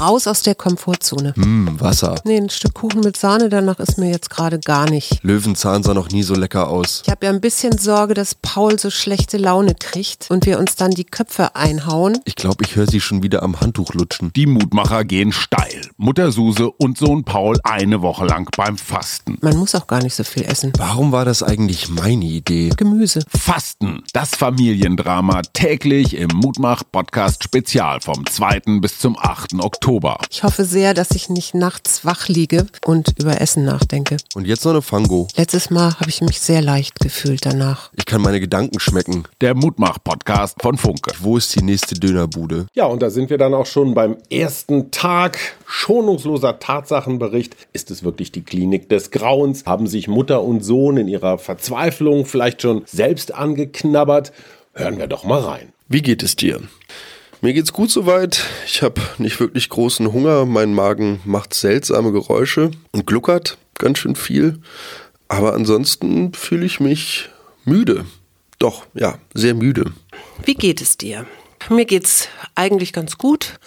Raus aus der Komfortzone. Hm, Wasser. Nee, ein Stück Kuchen mit Sahne, danach ist mir jetzt gerade gar nicht. Löwenzahn sah noch nie so lecker aus. Ich habe ja ein bisschen Sorge, dass Paul so schlechte Laune kriegt und wir uns dann die Köpfe einhauen. Ich glaube, ich höre sie schon wieder am Handtuch lutschen. Die Mutmacher gehen steil. Mutter Suse und Sohn Paul eine Woche lang beim Fasten. Man muss auch gar nicht so viel essen. Warum war das eigentlich meine Idee? Gemüse. Fasten, das Familiendrama täglich im Mutmach-Podcast Spezial vom 2. bis zum 8. Oktober. Ich hoffe sehr, dass ich nicht nachts wach liege und über Essen nachdenke. Und jetzt noch eine Fango. Letztes Mal habe ich mich sehr leicht gefühlt danach. Ich kann meine Gedanken schmecken. Der Mutmach-Podcast von Funke. Wo ist die nächste Dönerbude? Ja, und da sind wir dann auch schon beim ersten Tag. Schonungsloser Tatsachenbericht. Ist es wirklich die Klinik des Grauens? Haben sich Mutter und Sohn in ihrer Verzweiflung vielleicht schon selbst angeknabbert? Hören wir doch mal rein. Wie geht es dir? Mir geht's gut soweit. Ich habe nicht wirklich großen Hunger. Mein Magen macht seltsame Geräusche und gluckert ganz schön viel. Aber ansonsten fühle ich mich müde. Doch, ja, sehr müde. Wie geht es dir? Mir geht's eigentlich ganz gut.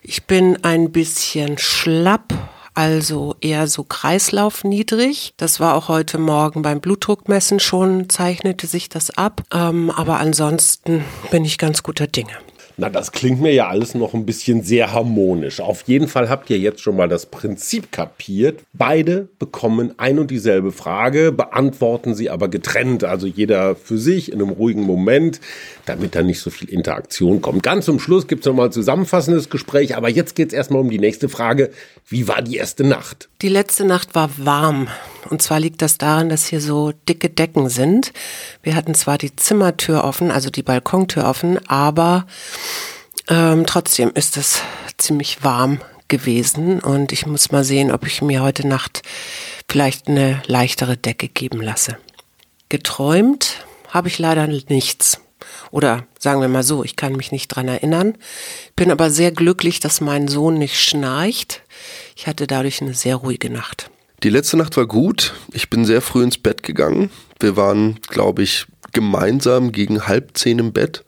Ich bin ein bisschen schlapp, also eher so kreislaufniedrig. Das war auch heute Morgen beim Blutdruckmessen schon, zeichnete sich das ab. Ähm, aber ansonsten bin ich ganz guter Dinge. Na, das klingt mir ja alles noch ein bisschen sehr harmonisch. Auf jeden Fall habt ihr jetzt schon mal das Prinzip kapiert. Beide bekommen ein und dieselbe Frage, beantworten sie aber getrennt, also jeder für sich in einem ruhigen Moment, damit da nicht so viel Interaktion kommt. Ganz zum Schluss gibt es nochmal ein zusammenfassendes Gespräch, aber jetzt geht es erstmal um die nächste Frage. Wie war die erste Nacht? Die letzte Nacht war warm. Und zwar liegt das daran, dass hier so dicke Decken sind. Wir hatten zwar die Zimmertür offen, also die Balkontür offen, aber ähm, trotzdem ist es ziemlich warm gewesen und ich muss mal sehen, ob ich mir heute Nacht vielleicht eine leichtere Decke geben lasse. Geträumt habe ich leider nichts. Oder sagen wir mal so, ich kann mich nicht dran erinnern. Bin aber sehr glücklich, dass mein Sohn nicht schnarcht. Ich hatte dadurch eine sehr ruhige Nacht. Die letzte Nacht war gut. Ich bin sehr früh ins Bett gegangen. Wir waren, glaube ich, gemeinsam gegen halb zehn im Bett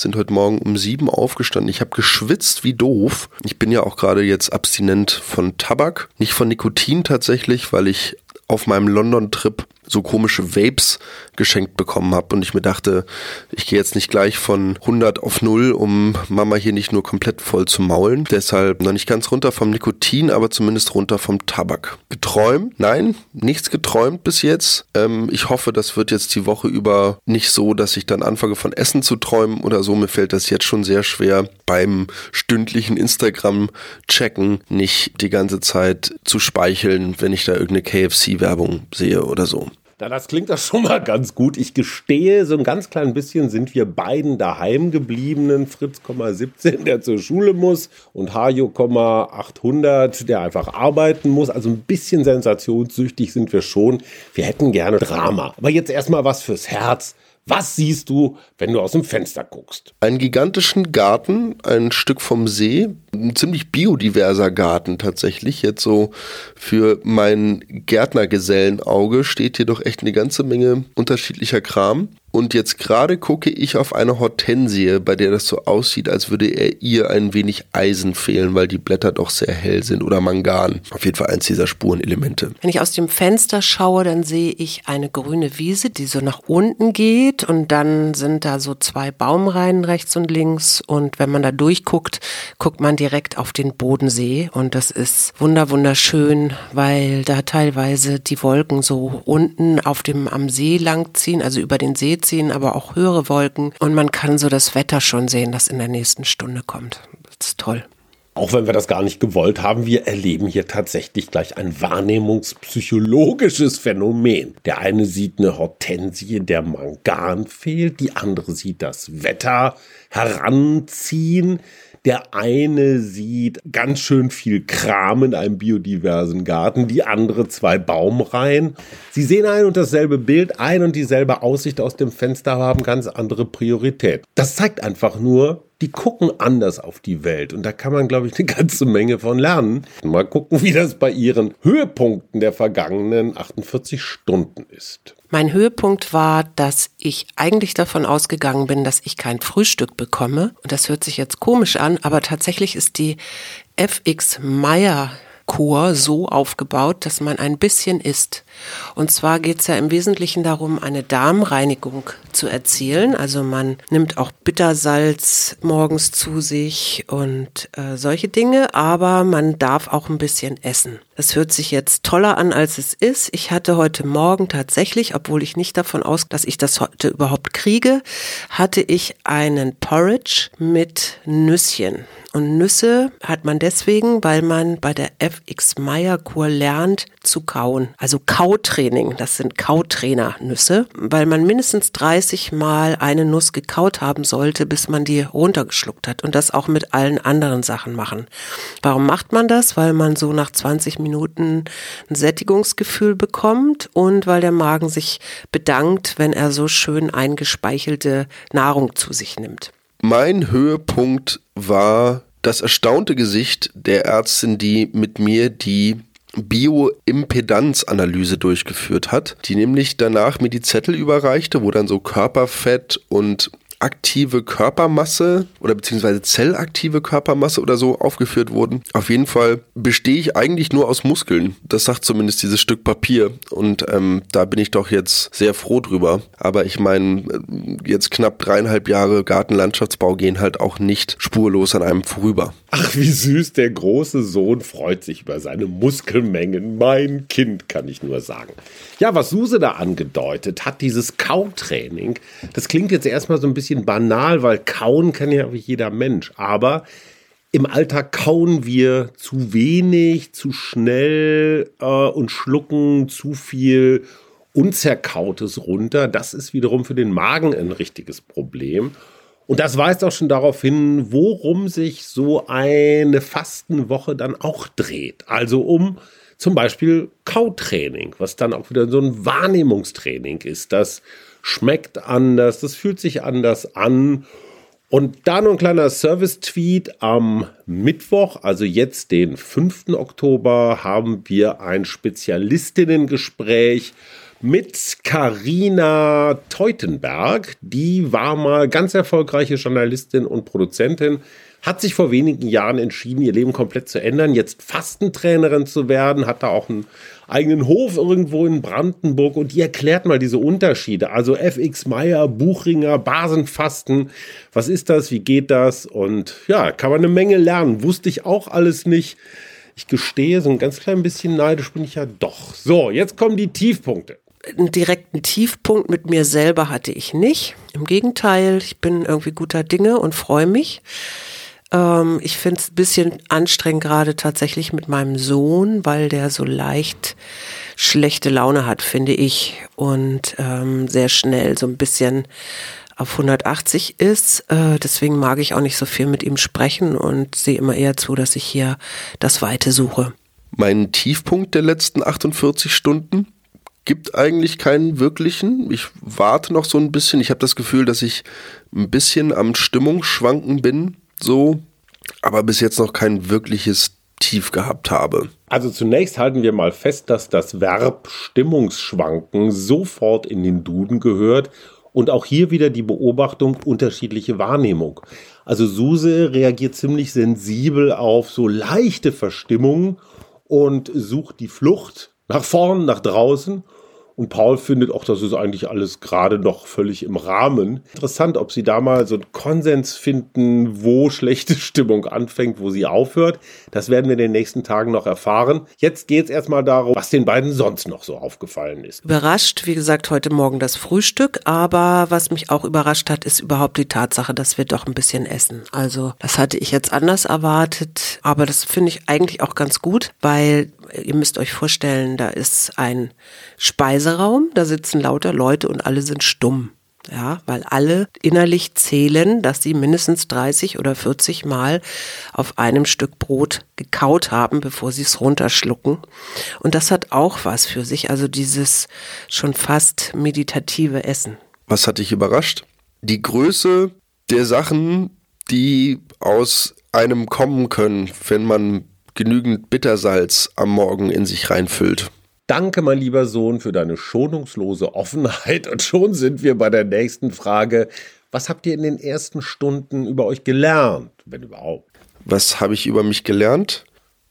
sind heute Morgen um sieben aufgestanden. Ich habe geschwitzt wie doof. Ich bin ja auch gerade jetzt abstinent von Tabak, nicht von Nikotin tatsächlich, weil ich auf meinem London-Trip so komische Vapes geschenkt bekommen habe und ich mir dachte, ich gehe jetzt nicht gleich von 100 auf 0, um Mama hier nicht nur komplett voll zu maulen. Deshalb noch nicht ganz runter vom Nikotin, aber zumindest runter vom Tabak. Geträumt? Nein, nichts geträumt bis jetzt. Ähm, ich hoffe, das wird jetzt die Woche über nicht so, dass ich dann anfange von Essen zu träumen oder so. Mir fällt das jetzt schon sehr schwer, beim stündlichen Instagram-Checken nicht die ganze Zeit zu speicheln, wenn ich da irgendeine KFC-Werbung sehe oder so. Das klingt doch schon mal ganz gut. Ich gestehe, so ein ganz klein bisschen sind wir beiden daheim gebliebenen Fritz, 17, der zur Schule muss und Hajo, 800, der einfach arbeiten muss. Also ein bisschen sensationssüchtig sind wir schon. Wir hätten gerne Drama. Aber jetzt erstmal was fürs Herz. Was siehst du, wenn du aus dem Fenster guckst? Einen gigantischen Garten, ein Stück vom See, ein ziemlich biodiverser Garten tatsächlich. Jetzt so für mein Gärtnergesellenauge steht hier doch echt eine ganze Menge unterschiedlicher Kram. Und jetzt gerade gucke ich auf eine Hortensie, bei der das so aussieht, als würde er ihr ein wenig Eisen fehlen, weil die Blätter doch sehr hell sind oder Mangan. Auf jeden Fall eins dieser Spurenelemente. Wenn ich aus dem Fenster schaue, dann sehe ich eine grüne Wiese, die so nach unten geht und dann sind da so zwei Baumreihen rechts und links und wenn man da durchguckt, guckt man direkt auf den Bodensee und das ist wunder wunderschön, weil da teilweise die Wolken so unten auf dem am See langziehen, also über den See ziehen, aber auch höhere Wolken. Und man kann so das Wetter schon sehen, das in der nächsten Stunde kommt. Das ist toll. Auch wenn wir das gar nicht gewollt haben, wir erleben hier tatsächlich gleich ein wahrnehmungspsychologisches Phänomen. Der eine sieht eine Hortensie, der Mangan fehlt, die andere sieht das Wetter heranziehen. Der eine sieht ganz schön viel Kram in einem biodiversen Garten, die andere zwei Baumreihen. Sie sehen ein und dasselbe Bild, ein und dieselbe Aussicht aus dem Fenster, haben ganz andere Priorität. Das zeigt einfach nur, die gucken anders auf die Welt. Und da kann man, glaube ich, eine ganze Menge von lernen. Mal gucken, wie das bei ihren Höhepunkten der vergangenen 48 Stunden ist. Mein Höhepunkt war, dass ich eigentlich davon ausgegangen bin, dass ich kein Frühstück bekomme. Und das hört sich jetzt komisch an, aber tatsächlich ist die FX Meyer Kur so aufgebaut, dass man ein bisschen isst. Und zwar geht es ja im Wesentlichen darum, eine Darmreinigung zu erzielen. Also man nimmt auch Bittersalz morgens zu sich und äh, solche Dinge, aber man darf auch ein bisschen essen. Das hört sich jetzt toller an, als es ist. Ich hatte heute Morgen tatsächlich, obwohl ich nicht davon aus, dass ich das heute überhaupt kriege, hatte ich einen Porridge mit Nüsschen. Und Nüsse hat man deswegen, weil man bei der FX Meyer Kur lernt zu kauen. Also Kautraining, das sind Kautrainer-Nüsse, weil man mindestens 30 Mal eine Nuss gekaut haben sollte, bis man die runtergeschluckt hat. Und das auch mit allen anderen Sachen machen. Warum macht man das? Weil man so nach 20 Minuten ein Sättigungsgefühl bekommt und weil der Magen sich bedankt, wenn er so schön eingespeichelte Nahrung zu sich nimmt. Mein Höhepunkt war das erstaunte Gesicht der Ärztin, die mit mir die Bioimpedanzanalyse durchgeführt hat, die nämlich danach mir die Zettel überreichte, wo dann so Körperfett und aktive Körpermasse oder beziehungsweise zellaktive Körpermasse oder so aufgeführt wurden. Auf jeden Fall bestehe ich eigentlich nur aus Muskeln. Das sagt zumindest dieses Stück Papier. Und ähm, da bin ich doch jetzt sehr froh drüber. Aber ich meine, äh, jetzt knapp dreieinhalb Jahre Gartenlandschaftsbau gehen halt auch nicht spurlos an einem vorüber. Ach, wie süß, der große Sohn freut sich über seine Muskelmengen. Mein Kind, kann ich nur sagen. Ja, was Suse da angedeutet hat, dieses Kautraining, das klingt jetzt erstmal so ein bisschen banal, weil kauen kann ja jeder Mensch. Aber im Alltag kauen wir zu wenig, zu schnell äh, und schlucken zu viel Unzerkautes runter. Das ist wiederum für den Magen ein richtiges Problem. Und das weist auch schon darauf hin, worum sich so eine Fastenwoche dann auch dreht. Also um zum Beispiel Kautraining, was dann auch wieder so ein Wahrnehmungstraining ist, das schmeckt anders, das fühlt sich anders an. Und da nur ein kleiner Service-Tweet. Am Mittwoch, also jetzt den 5. Oktober, haben wir ein Spezialistinnen-Gespräch mit Karina Teutenberg. Die war mal ganz erfolgreiche Journalistin und Produzentin, hat sich vor wenigen Jahren entschieden, ihr Leben komplett zu ändern, jetzt Fastentrainerin zu werden, hat da auch einen eigenen Hof irgendwo in Brandenburg und die erklärt mal diese Unterschiede. Also FX Meyer, Buchinger, Basenfasten, was ist das, wie geht das? Und ja, kann man eine Menge lernen. Wusste ich auch alles nicht. Ich gestehe, so ein ganz klein bisschen neidisch bin ich ja doch. So, jetzt kommen die Tiefpunkte einen direkten Tiefpunkt mit mir selber hatte ich nicht. Im Gegenteil, ich bin irgendwie guter Dinge und freue mich. Ähm, ich finde es ein bisschen anstrengend gerade tatsächlich mit meinem Sohn, weil der so leicht schlechte Laune hat, finde ich. Und ähm, sehr schnell so ein bisschen auf 180 ist. Äh, deswegen mag ich auch nicht so viel mit ihm sprechen und sehe immer eher zu, dass ich hier das Weite suche. Mein Tiefpunkt der letzten 48 Stunden gibt eigentlich keinen wirklichen. Ich warte noch so ein bisschen. Ich habe das Gefühl, dass ich ein bisschen am Stimmungsschwanken bin so, aber bis jetzt noch kein wirkliches Tief gehabt habe. Also zunächst halten wir mal fest, dass das Verb Stimmungsschwanken sofort in den Duden gehört und auch hier wieder die Beobachtung unterschiedliche Wahrnehmung. Also Suse reagiert ziemlich sensibel auf so leichte Verstimmungen und sucht die Flucht nach vorn, nach draußen und Paul findet auch, das ist eigentlich alles gerade noch völlig im Rahmen. Interessant, ob sie da mal so einen Konsens finden, wo schlechte Stimmung anfängt, wo sie aufhört. Das werden wir in den nächsten Tagen noch erfahren. Jetzt geht es erstmal darum, was den beiden sonst noch so aufgefallen ist. Überrascht, wie gesagt, heute Morgen das Frühstück. Aber was mich auch überrascht hat, ist überhaupt die Tatsache, dass wir doch ein bisschen essen. Also das hatte ich jetzt anders erwartet. Aber das finde ich eigentlich auch ganz gut, weil ihr müsst euch vorstellen, da ist ein Speiseraum, da sitzen lauter Leute und alle sind stumm. Ja, weil alle innerlich zählen, dass sie mindestens 30 oder 40 Mal auf einem Stück Brot gekaut haben, bevor sie es runterschlucken. Und das hat auch was für sich, also dieses schon fast meditative Essen. Was hat dich überrascht? Die Größe der Sachen, die aus einem kommen können, wenn man genügend Bittersalz am Morgen in sich reinfüllt. Danke, mein lieber Sohn, für deine schonungslose Offenheit. Und schon sind wir bei der nächsten Frage. Was habt ihr in den ersten Stunden über euch gelernt, wenn überhaupt? Was habe ich über mich gelernt?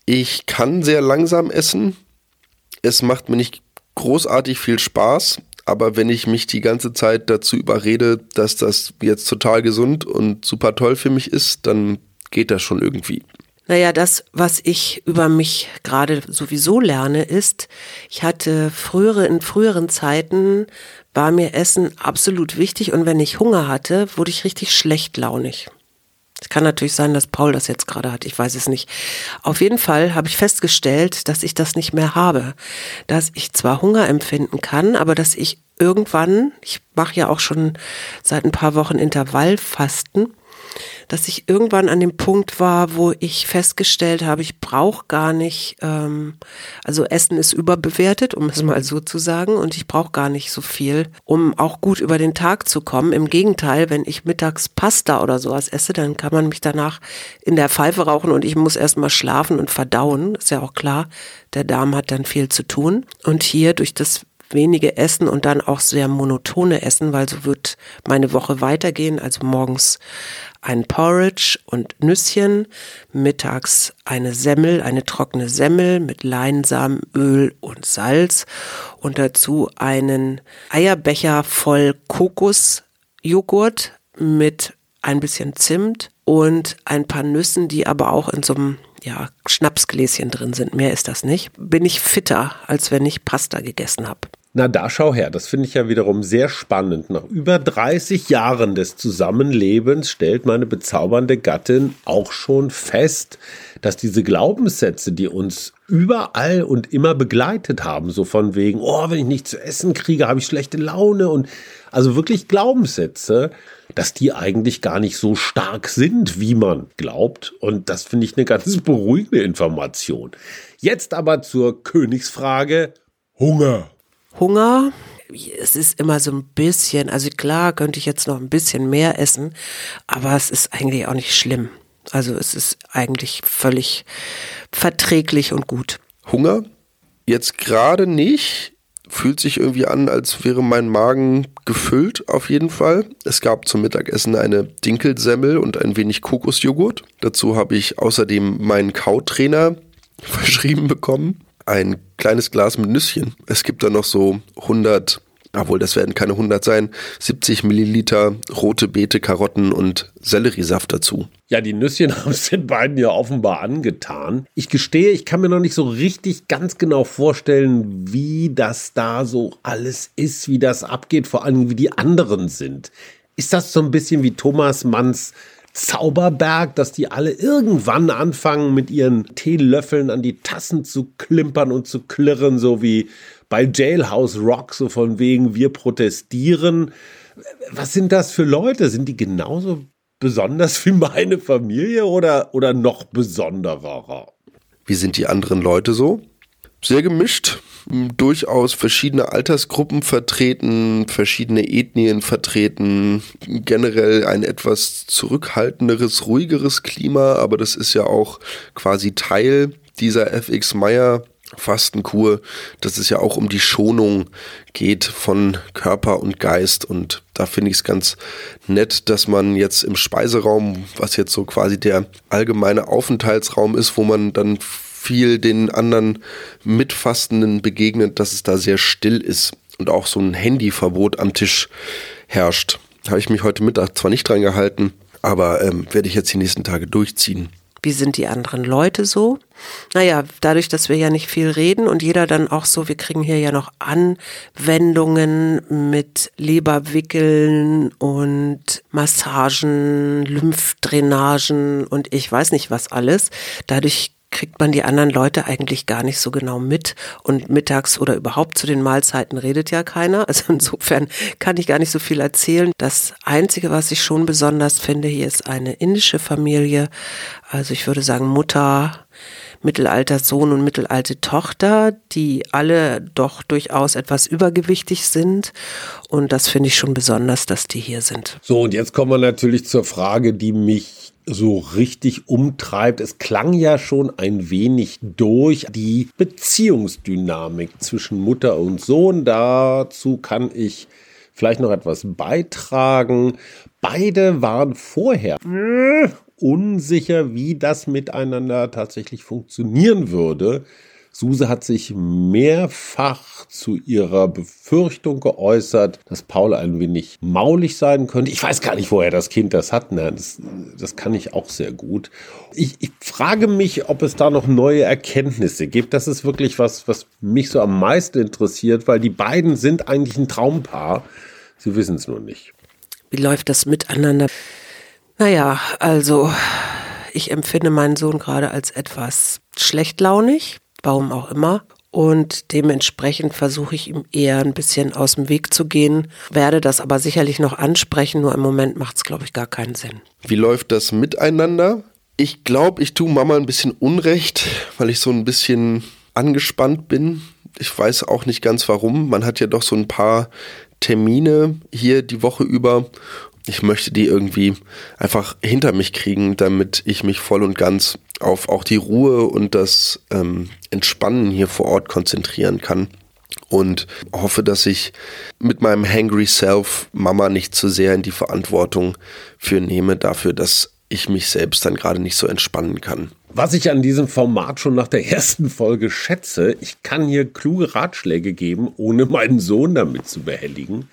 Ich kann sehr langsam essen. Es macht mir nicht großartig viel Spaß, aber wenn ich mich die ganze Zeit dazu überrede, dass das jetzt total gesund und super toll für mich ist, dann geht das schon irgendwie. Naja, das, was ich über mich gerade sowieso lerne, ist, ich hatte frühere, in früheren Zeiten war mir Essen absolut wichtig und wenn ich Hunger hatte, wurde ich richtig schlecht launig. Es kann natürlich sein, dass Paul das jetzt gerade hat, ich weiß es nicht. Auf jeden Fall habe ich festgestellt, dass ich das nicht mehr habe. Dass ich zwar Hunger empfinden kann, aber dass ich irgendwann, ich mache ja auch schon seit ein paar Wochen Intervallfasten, dass ich irgendwann an dem Punkt war, wo ich festgestellt habe, ich brauche gar nicht, ähm, also Essen ist überbewertet, um es mal so zu sagen, und ich brauche gar nicht so viel, um auch gut über den Tag zu kommen. Im Gegenteil, wenn ich mittags Pasta oder sowas esse, dann kann man mich danach in der Pfeife rauchen und ich muss erstmal schlafen und verdauen. Ist ja auch klar, der Darm hat dann viel zu tun. Und hier durch das wenige Essen und dann auch sehr monotone Essen, weil so wird meine Woche weitergehen. Also morgens ein Porridge und Nüsschen, mittags eine Semmel, eine trockene Semmel mit Leinsamen, Öl und Salz und dazu einen Eierbecher voll Kokosjoghurt mit ein bisschen Zimt und ein paar Nüssen, die aber auch in so einem ja, Schnapsgläschen drin sind. Mehr ist das nicht. Bin ich fitter, als wenn ich Pasta gegessen habe. Na, da schau her, das finde ich ja wiederum sehr spannend. Nach über 30 Jahren des Zusammenlebens stellt meine bezaubernde Gattin auch schon fest, dass diese Glaubenssätze, die uns überall und immer begleitet haben, so von wegen, oh, wenn ich nichts zu essen kriege, habe ich schlechte Laune und also wirklich Glaubenssätze, dass die eigentlich gar nicht so stark sind, wie man glaubt. Und das finde ich eine ganz beruhigende Information. Jetzt aber zur Königsfrage Hunger. Hunger. Es ist immer so ein bisschen, also klar könnte ich jetzt noch ein bisschen mehr essen, aber es ist eigentlich auch nicht schlimm. Also es ist eigentlich völlig verträglich und gut. Hunger? Jetzt gerade nicht. Fühlt sich irgendwie an, als wäre mein Magen gefüllt, auf jeden Fall. Es gab zum Mittagessen eine Dinkelsemmel und ein wenig Kokosjoghurt. Dazu habe ich außerdem meinen Kautrainer verschrieben bekommen ein kleines Glas mit Nüsschen. Es gibt da noch so 100, obwohl das werden keine 100 sein, 70 Milliliter rote Beete, Karotten und Selleriesaft dazu. Ja, die Nüsschen haben es den beiden ja offenbar angetan. Ich gestehe, ich kann mir noch nicht so richtig ganz genau vorstellen, wie das da so alles ist, wie das abgeht, vor allem wie die anderen sind. Ist das so ein bisschen wie Thomas Manns Zauberberg, dass die alle irgendwann anfangen, mit ihren Teelöffeln an die Tassen zu klimpern und zu klirren, so wie bei Jailhouse Rock, so von wegen wir protestieren. Was sind das für Leute? Sind die genauso besonders wie meine Familie oder, oder noch besonderer? Wie sind die anderen Leute so? Sehr gemischt durchaus verschiedene Altersgruppen vertreten, verschiedene Ethnien vertreten, generell ein etwas zurückhaltenderes, ruhigeres Klima, aber das ist ja auch quasi Teil dieser FX Meyer Fastenkur, dass es ja auch um die Schonung geht von Körper und Geist. Und da finde ich es ganz nett, dass man jetzt im Speiseraum, was jetzt so quasi der allgemeine Aufenthaltsraum ist, wo man dann viel den anderen Mitfastenden begegnet, dass es da sehr still ist und auch so ein Handyverbot am Tisch herrscht. Habe ich mich heute Mittag zwar nicht dran gehalten, aber ähm, werde ich jetzt die nächsten Tage durchziehen. Wie sind die anderen Leute so? Naja, dadurch, dass wir ja nicht viel reden und jeder dann auch so, wir kriegen hier ja noch Anwendungen mit Leberwickeln und Massagen, Lymphdrainagen und ich weiß nicht was alles. Dadurch kriegt man die anderen Leute eigentlich gar nicht so genau mit. Und mittags oder überhaupt zu den Mahlzeiten redet ja keiner. Also insofern kann ich gar nicht so viel erzählen. Das Einzige, was ich schon besonders finde, hier ist eine indische Familie. Also ich würde sagen Mutter, mittelalter Sohn und mittelalte Tochter, die alle doch durchaus etwas übergewichtig sind. Und das finde ich schon besonders, dass die hier sind. So, und jetzt kommen wir natürlich zur Frage, die mich so richtig umtreibt. Es klang ja schon ein wenig durch die Beziehungsdynamik zwischen Mutter und Sohn. Dazu kann ich vielleicht noch etwas beitragen. Beide waren vorher unsicher, wie das miteinander tatsächlich funktionieren würde. Suse hat sich mehrfach zu ihrer Befürchtung geäußert, dass Paul ein wenig maulig sein könnte. Ich weiß gar nicht, woher das Kind das hat. Nein, das, das kann ich auch sehr gut. Ich, ich frage mich, ob es da noch neue Erkenntnisse gibt. Das ist wirklich was, was mich so am meisten interessiert, weil die beiden sind eigentlich ein Traumpaar. Sie wissen es nur nicht. Wie läuft das miteinander? Naja, also ich empfinde meinen Sohn gerade als etwas schlechtlaunig warum auch immer. Und dementsprechend versuche ich ihm eher ein bisschen aus dem Weg zu gehen, werde das aber sicherlich noch ansprechen, nur im Moment macht es, glaube ich, gar keinen Sinn. Wie läuft das miteinander? Ich glaube, ich tue Mama ein bisschen Unrecht, weil ich so ein bisschen angespannt bin. Ich weiß auch nicht ganz warum. Man hat ja doch so ein paar Termine hier die Woche über. Ich möchte die irgendwie einfach hinter mich kriegen, damit ich mich voll und ganz auf auch die Ruhe und das ähm, Entspannen hier vor Ort konzentrieren kann. Und hoffe, dass ich mit meinem Hangry Self Mama nicht zu sehr in die Verantwortung für nehme, dafür, dass ich mich selbst dann gerade nicht so entspannen kann. Was ich an diesem Format schon nach der ersten Folge schätze, ich kann hier kluge Ratschläge geben, ohne meinen Sohn damit zu behelligen.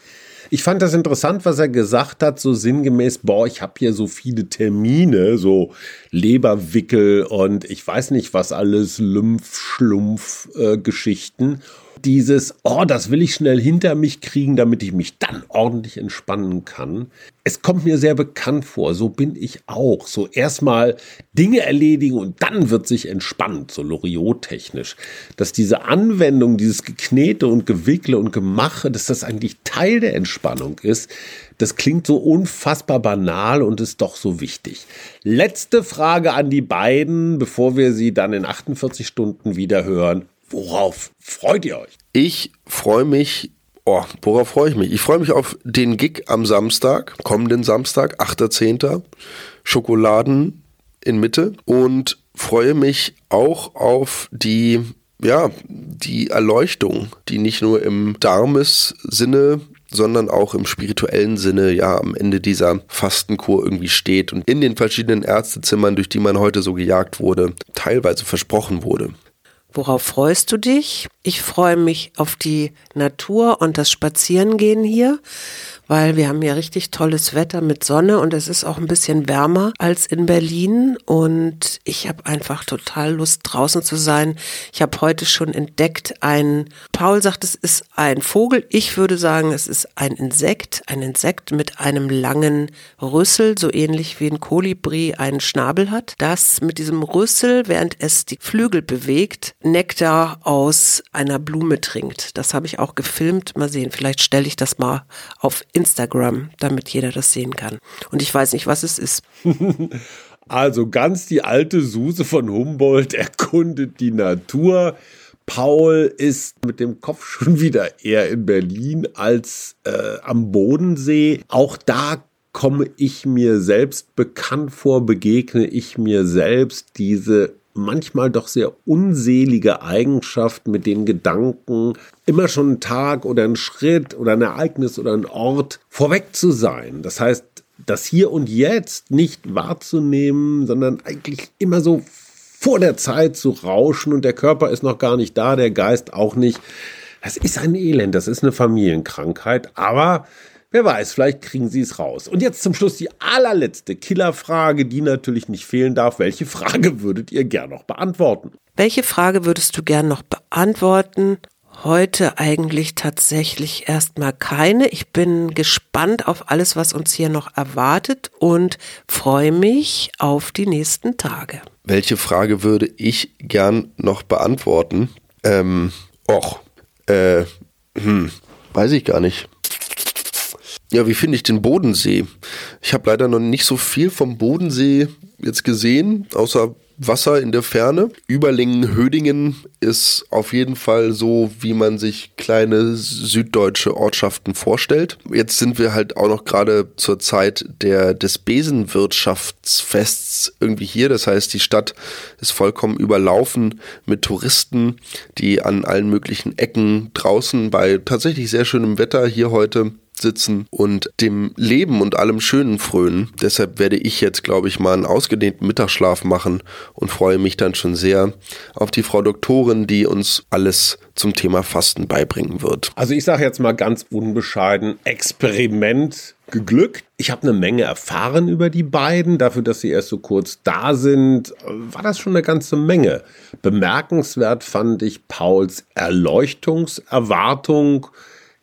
Ich fand das interessant, was er gesagt hat, so sinngemäß, boah, ich habe hier so viele Termine, so Leberwickel und ich weiß nicht was alles, Lymph-Schlumpf-Geschichten. Äh, dieses, oh, das will ich schnell hinter mich kriegen, damit ich mich dann ordentlich entspannen kann. Es kommt mir sehr bekannt vor, so bin ich auch. So erstmal Dinge erledigen und dann wird sich entspannt, so Loriot-technisch. Dass diese Anwendung, dieses Geknete und Gewickle und Gemache, dass das eigentlich Teil der Entspannung ist, das klingt so unfassbar banal und ist doch so wichtig. Letzte Frage an die beiden, bevor wir sie dann in 48 Stunden wieder hören. Worauf freut ihr euch? Ich freue mich Oh, worauf freue ich mich? Ich freue mich auf den Gig am Samstag, kommenden Samstag, 8.10. Schokoladen in Mitte und freue mich auch auf die, ja, die Erleuchtung, die nicht nur im Darmes-Sinne sondern auch im spirituellen Sinne ja am Ende dieser Fastenkur irgendwie steht und in den verschiedenen Ärztezimmern, durch die man heute so gejagt wurde, teilweise versprochen wurde. Worauf freust du dich? Ich freue mich auf die Natur und das Spazierengehen hier weil wir haben ja richtig tolles Wetter mit Sonne und es ist auch ein bisschen wärmer als in Berlin und ich habe einfach total Lust draußen zu sein. Ich habe heute schon entdeckt, ein Paul sagt, es ist ein Vogel. Ich würde sagen, es ist ein Insekt, ein Insekt mit einem langen Rüssel, so ähnlich wie ein Kolibri einen Schnabel hat, das mit diesem Rüssel, während es die Flügel bewegt, Nektar aus einer Blume trinkt. Das habe ich auch gefilmt. Mal sehen, vielleicht stelle ich das mal auf Instagram, damit jeder das sehen kann. Und ich weiß nicht, was es ist. also ganz die alte Suse von Humboldt erkundet die Natur. Paul ist mit dem Kopf schon wieder eher in Berlin als äh, am Bodensee. Auch da komme ich mir selbst bekannt vor, begegne ich mir selbst diese manchmal doch sehr unselige Eigenschaft mit den Gedanken, immer schon einen Tag oder einen Schritt oder ein Ereignis oder ein Ort vorweg zu sein. Das heißt, das Hier und Jetzt nicht wahrzunehmen, sondern eigentlich immer so vor der Zeit zu rauschen und der Körper ist noch gar nicht da, der Geist auch nicht. Das ist ein Elend, das ist eine Familienkrankheit, aber Wer weiß, vielleicht kriegen sie es raus. Und jetzt zum Schluss die allerletzte Killerfrage, die natürlich nicht fehlen darf. Welche Frage würdet ihr gern noch beantworten? Welche Frage würdest du gern noch beantworten? Heute eigentlich tatsächlich erstmal keine. Ich bin gespannt auf alles, was uns hier noch erwartet und freue mich auf die nächsten Tage. Welche Frage würde ich gern noch beantworten? Ähm, och, äh, hm, weiß ich gar nicht. Ja, wie finde ich den Bodensee? Ich habe leider noch nicht so viel vom Bodensee jetzt gesehen, außer Wasser in der Ferne. Überlingen-Hödingen ist auf jeden Fall so, wie man sich kleine süddeutsche Ortschaften vorstellt. Jetzt sind wir halt auch noch gerade zur Zeit der, des Besenwirtschaftsfests irgendwie hier. Das heißt, die Stadt ist vollkommen überlaufen mit Touristen, die an allen möglichen Ecken draußen bei tatsächlich sehr schönem Wetter hier heute sitzen und dem Leben und allem Schönen frönen. Deshalb werde ich jetzt, glaube ich, mal einen ausgedehnten Mittagsschlaf machen und freue mich dann schon sehr auf die Frau Doktorin, die uns alles zum Thema Fasten beibringen wird. Also ich sage jetzt mal ganz unbescheiden, Experiment geglückt. Ich habe eine Menge erfahren über die beiden. Dafür, dass sie erst so kurz da sind, war das schon eine ganze Menge. Bemerkenswert fand ich Pauls Erleuchtungserwartung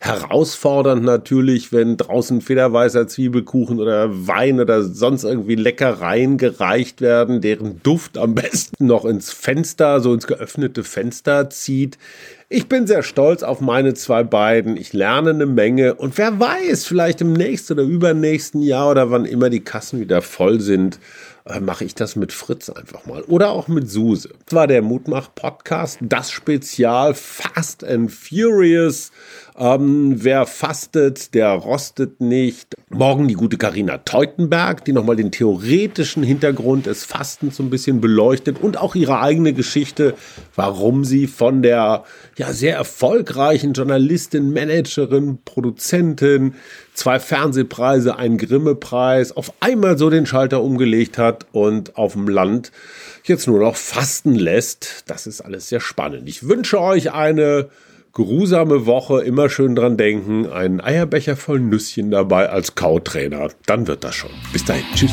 herausfordernd natürlich, wenn draußen federweißer Zwiebelkuchen oder Wein oder sonst irgendwie Leckereien gereicht werden, deren Duft am besten noch ins Fenster, so ins geöffnete Fenster zieht. Ich bin sehr stolz auf meine zwei beiden. Ich lerne eine Menge und wer weiß, vielleicht im nächsten oder übernächsten Jahr oder wann immer die Kassen wieder voll sind, äh, mache ich das mit Fritz einfach mal. Oder auch mit Suse. Das war der Mutmach-Podcast, das Spezial Fast and Furious. Ähm, wer fastet, der rostet nicht. Morgen die gute Karina Teutenberg, die nochmal den theoretischen Hintergrund des Fastens so ein bisschen beleuchtet und auch ihre eigene Geschichte, warum sie von der ja sehr erfolgreichen Journalistin, Managerin, Produzentin, zwei Fernsehpreise, einen Grimme-Preis, auf einmal so den Schalter umgelegt hat und auf dem Land jetzt nur noch fasten lässt. Das ist alles sehr spannend. Ich wünsche euch eine geruhsame Woche, immer schön dran denken, einen Eierbecher voll Nüsschen dabei als Kautrainer. Dann wird das schon. Bis dahin. Tschüss.